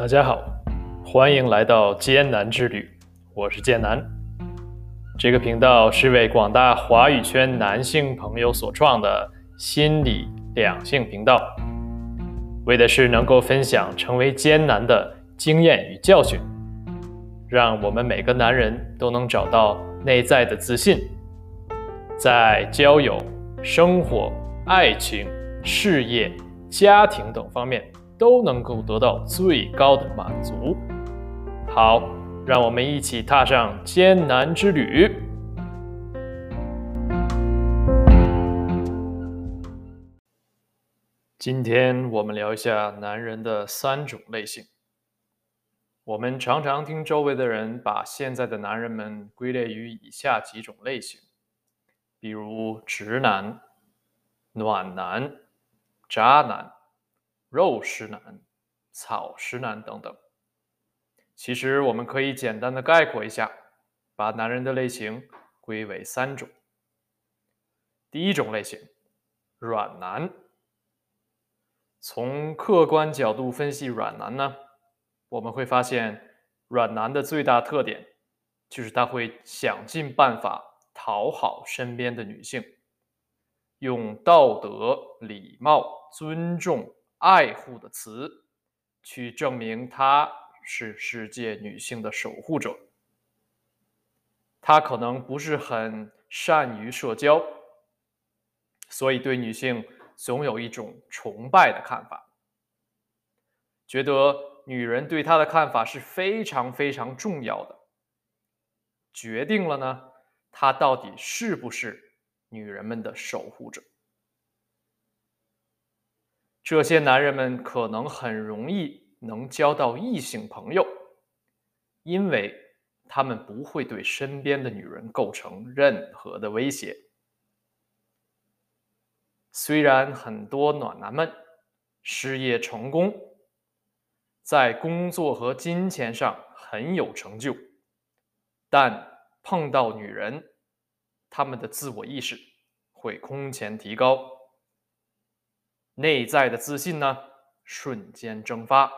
大家好，欢迎来到艰难之旅，我是艰难。这个频道是为广大华语圈男性朋友所创的心理两性频道，为的是能够分享成为艰难的经验与教训，让我们每个男人都能找到内在的自信，在交友、生活、爱情、事业、家庭等方面。都能够得到最高的满足。好，让我们一起踏上艰难之旅。今天我们聊一下男人的三种类型。我们常常听周围的人把现在的男人们归类于以下几种类型，比如直男、暖男、渣男。肉食男、草食男等等，其实我们可以简单的概括一下，把男人的类型归为三种。第一种类型，软男。从客观角度分析软男呢，我们会发现，软男的最大特点就是他会想尽办法讨好身边的女性，用道德、礼貌、尊重。爱护的词，去证明他是世界女性的守护者。他可能不是很善于社交，所以对女性总有一种崇拜的看法，觉得女人对他的看法是非常非常重要的，决定了呢，他到底是不是女人们的守护者。这些男人们可能很容易能交到异性朋友，因为他们不会对身边的女人构成任何的威胁。虽然很多暖男们事业成功，在工作和金钱上很有成就，但碰到女人，他们的自我意识会空前提高。内在的自信呢，瞬间蒸发，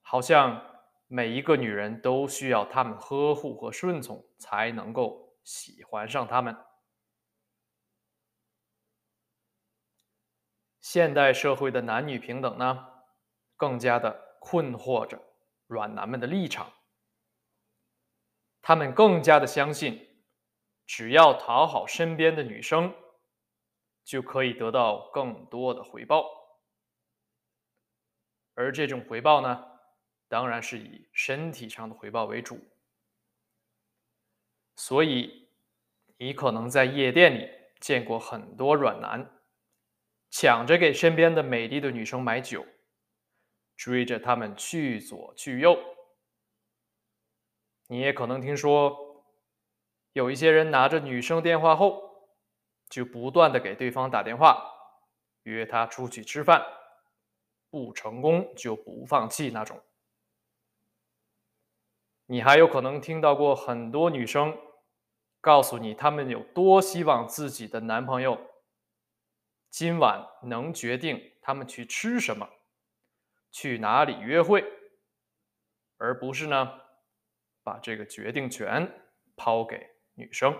好像每一个女人都需要他们呵护和顺从，才能够喜欢上他们。现代社会的男女平等呢，更加的困惑着软男们的立场，他们更加的相信，只要讨好身边的女生。就可以得到更多的回报，而这种回报呢，当然是以身体上的回报为主。所以，你可能在夜店里见过很多软男，抢着给身边的美丽的女生买酒，追着她们去左去右。你也可能听说，有一些人拿着女生电话后。就不断的给对方打电话，约他出去吃饭，不成功就不放弃那种。你还有可能听到过很多女生告诉你，她们有多希望自己的男朋友今晚能决定他们去吃什么，去哪里约会，而不是呢把这个决定权抛给女生。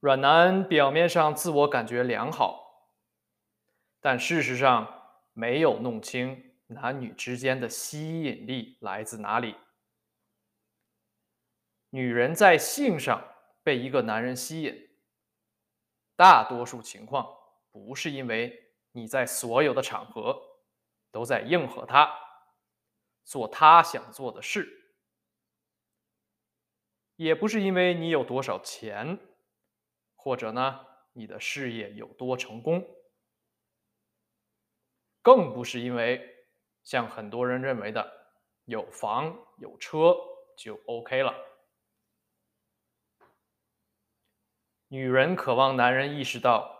软男表面上自我感觉良好，但事实上没有弄清男女之间的吸引力来自哪里。女人在性上被一个男人吸引，大多数情况不是因为你在所有的场合都在应和他，做他想做的事，也不是因为你有多少钱。或者呢，你的事业有多成功，更不是因为像很多人认为的有房有车就 OK 了。女人渴望男人意识到，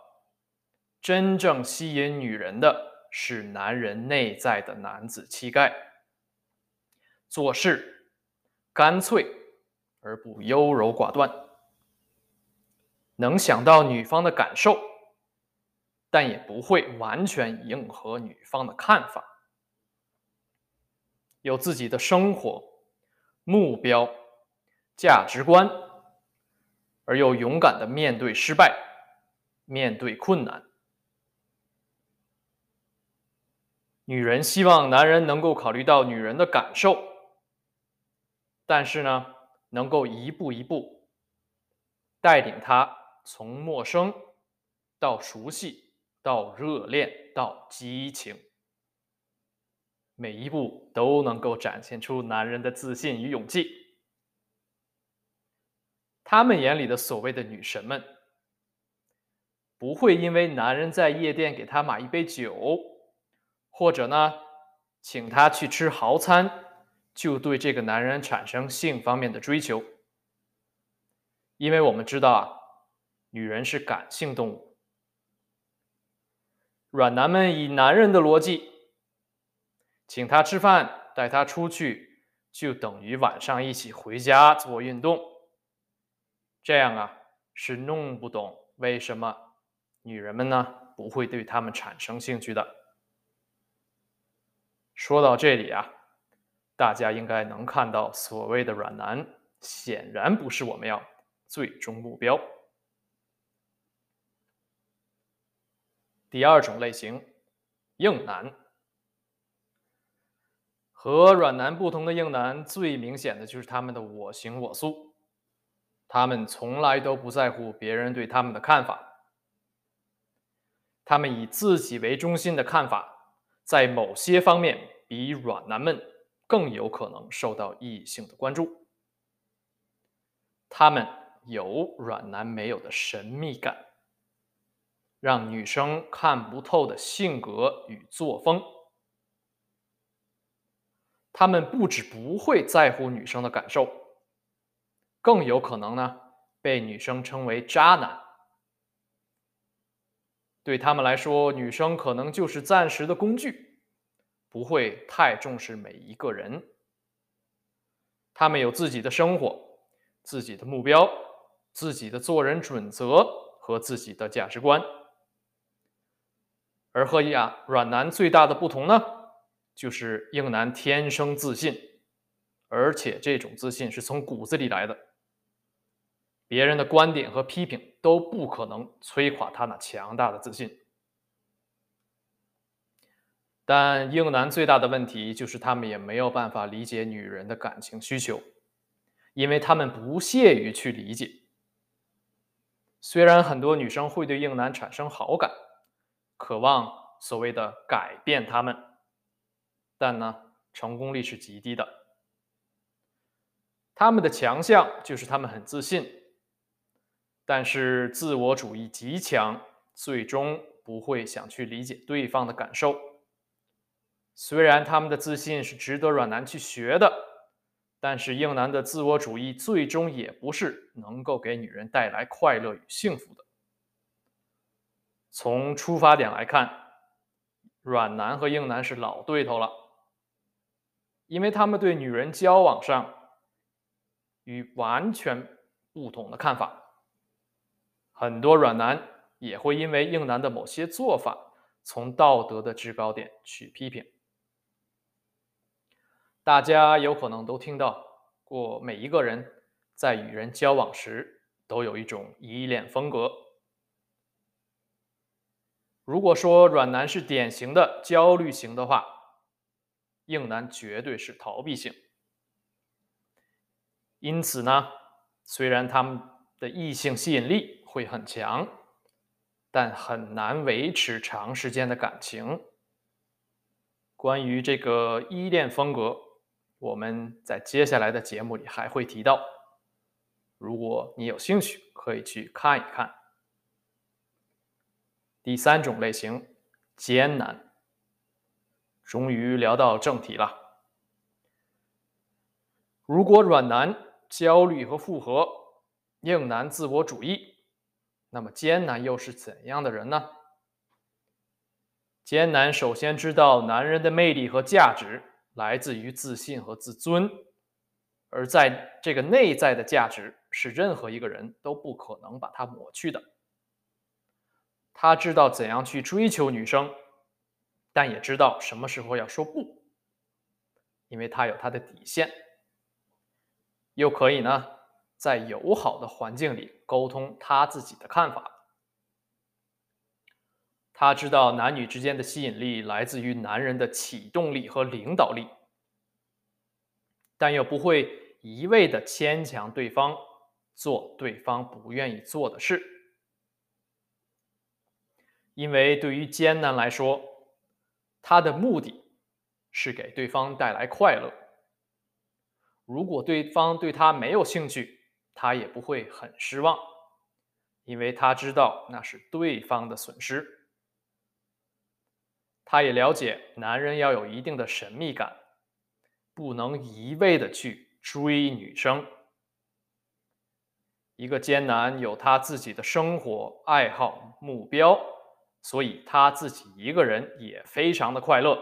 真正吸引女人的是男人内在的男子气概，做事干脆而不优柔寡断。能想到女方的感受，但也不会完全迎合女方的看法，有自己的生活目标、价值观，而又勇敢的面对失败、面对困难。女人希望男人能够考虑到女人的感受，但是呢，能够一步一步带领她从陌生到熟悉，到热恋，到激情，每一步都能够展现出男人的自信与勇气。他们眼里的所谓的女神们，不会因为男人在夜店给她买一杯酒。或者呢，请他去吃豪餐，就对这个男人产生性方面的追求，因为我们知道啊，女人是感性动物，软男们以男人的逻辑，请他吃饭，带他出去，就等于晚上一起回家做运动，这样啊，是弄不懂为什么女人们呢不会对他们产生兴趣的。说到这里啊，大家应该能看到，所谓的软男显然不是我们要最终目标。第二种类型，硬男。和软男不同的硬男，最明显的就是他们的我行我素，他们从来都不在乎别人对他们的看法，他们以自己为中心的看法。在某些方面，比软男们更有可能受到异性的关注。他们有软男没有的神秘感，让女生看不透的性格与作风。他们不止不会在乎女生的感受，更有可能呢被女生称为渣男。对他们来说，女生可能就是暂时的工具，不会太重视每一个人。他们有自己的生活、自己的目标、自己的做人准则和自己的价值观。而和亚软男最大的不同呢，就是硬男天生自信，而且这种自信是从骨子里来的。别人的观点和批评都不可能摧垮他那强大的自信，但硬男最大的问题就是他们也没有办法理解女人的感情需求，因为他们不屑于去理解。虽然很多女生会对硬男产生好感，渴望所谓的改变他们，但呢，成功率是极低的。他们的强项就是他们很自信。但是自我主义极强，最终不会想去理解对方的感受。虽然他们的自信是值得软男去学的，但是硬男的自我主义最终也不是能够给女人带来快乐与幸福的。从出发点来看，软男和硬男是老对头了，因为他们对女人交往上与完全不同的看法。很多软男也会因为硬男的某些做法，从道德的制高点去批评。大家有可能都听到过，每一个人在与人交往时都有一种依恋风格。如果说软男是典型的焦虑型的话，硬男绝对是逃避型。因此呢，虽然他们的异性吸引力，会很强，但很难维持长时间的感情。关于这个依恋风格，我们在接下来的节目里还会提到。如果你有兴趣，可以去看一看。第三种类型，艰难。终于聊到正题了。如果软男焦虑和复合，硬男自我主义。那么艰难又是怎样的人呢？艰难首先知道，男人的魅力和价值来自于自信和自尊，而在这个内在的价值是任何一个人都不可能把它抹去的。他知道怎样去追求女生，但也知道什么时候要说不，因为他有他的底线。又可以呢，在友好的环境里沟通他自己的看法。他知道男女之间的吸引力来自于男人的启动力和领导力，但又不会一味的牵强对方做对方不愿意做的事。因为对于艰难来说，他的目的是给对方带来快乐。如果对方对他没有兴趣，他也不会很失望，因为他知道那是对方的损失。他也了解男人要有一定的神秘感，不能一味的去追女生。一个艰难有他自己的生活爱好目标。所以他自己一个人也非常的快乐。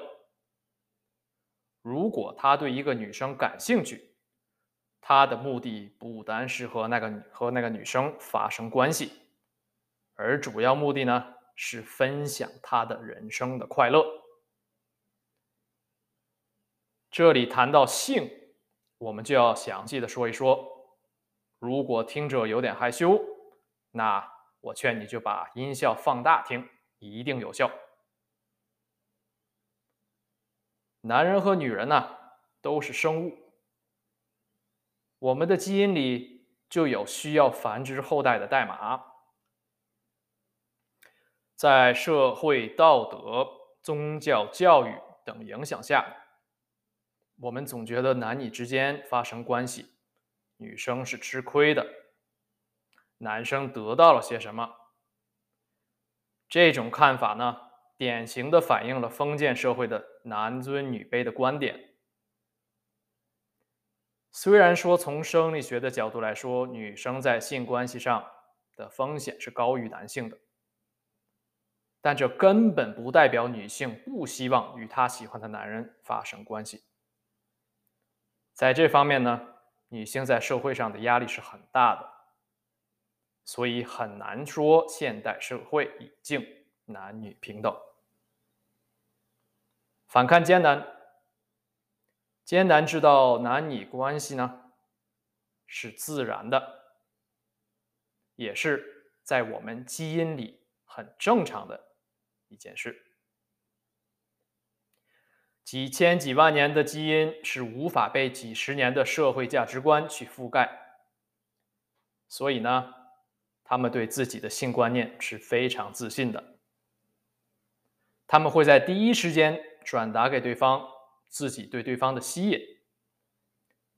如果他对一个女生感兴趣，他的目的不单是和那个和那个女生发生关系，而主要目的呢是分享他的人生的快乐。这里谈到性，我们就要详细的说一说。如果听者有点害羞，那我劝你就把音效放大听。一定有效。男人和女人呢，都是生物，我们的基因里就有需要繁殖后代的代码。在社会道德、宗教教育等影响下，我们总觉得男女之间发生关系，女生是吃亏的，男生得到了些什么？这种看法呢，典型的反映了封建社会的男尊女卑的观点。虽然说从生理学的角度来说，女生在性关系上的风险是高于男性的，但这根本不代表女性不希望与她喜欢的男人发生关系。在这方面呢，女性在社会上的压力是很大的。所以很难说现代社会已经男女平等。反看艰难，艰难知道男女关系呢是自然的，也是在我们基因里很正常的一件事。几千几万年的基因是无法被几十年的社会价值观去覆盖，所以呢。他们对自己的性观念是非常自信的，他们会在第一时间转达给对方自己对对方的吸引，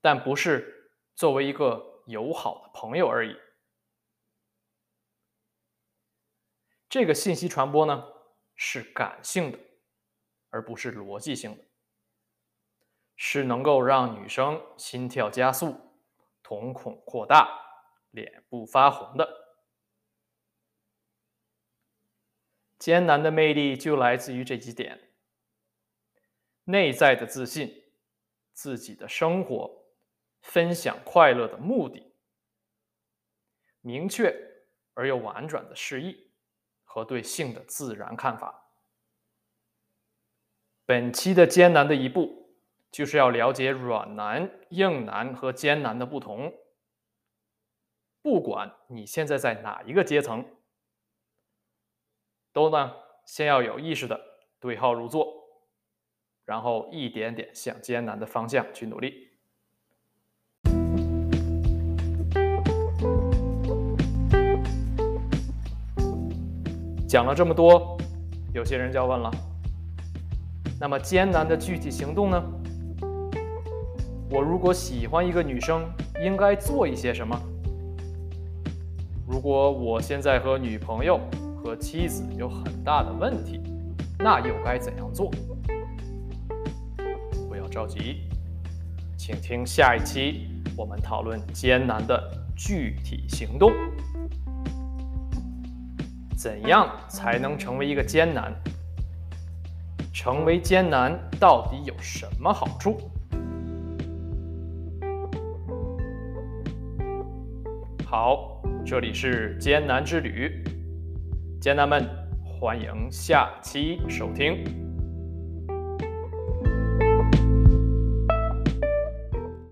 但不是作为一个友好的朋友而已。这个信息传播呢是感性的，而不是逻辑性的，是能够让女生心跳加速、瞳孔扩大、脸部发红的。艰难的魅力就来自于这几点：内在的自信、自己的生活、分享快乐的目的、明确而又婉转的示意和对性的自然看法。本期的艰难的一步，就是要了解软男、硬男和艰难的不同。不管你现在在哪一个阶层。都呢，先要有意识的对号入座，然后一点点向艰难的方向去努力。讲了这么多，有些人就要问了：那么艰难的具体行动呢？我如果喜欢一个女生，应该做一些什么？如果我现在和女朋友……和妻子有很大的问题，那又该怎样做？不要着急，请听下一期我们讨论艰难的具体行动。怎样才能成为一个艰难？成为艰难到底有什么好处？好，这里是艰难之旅。艰难们，欢迎下期收听。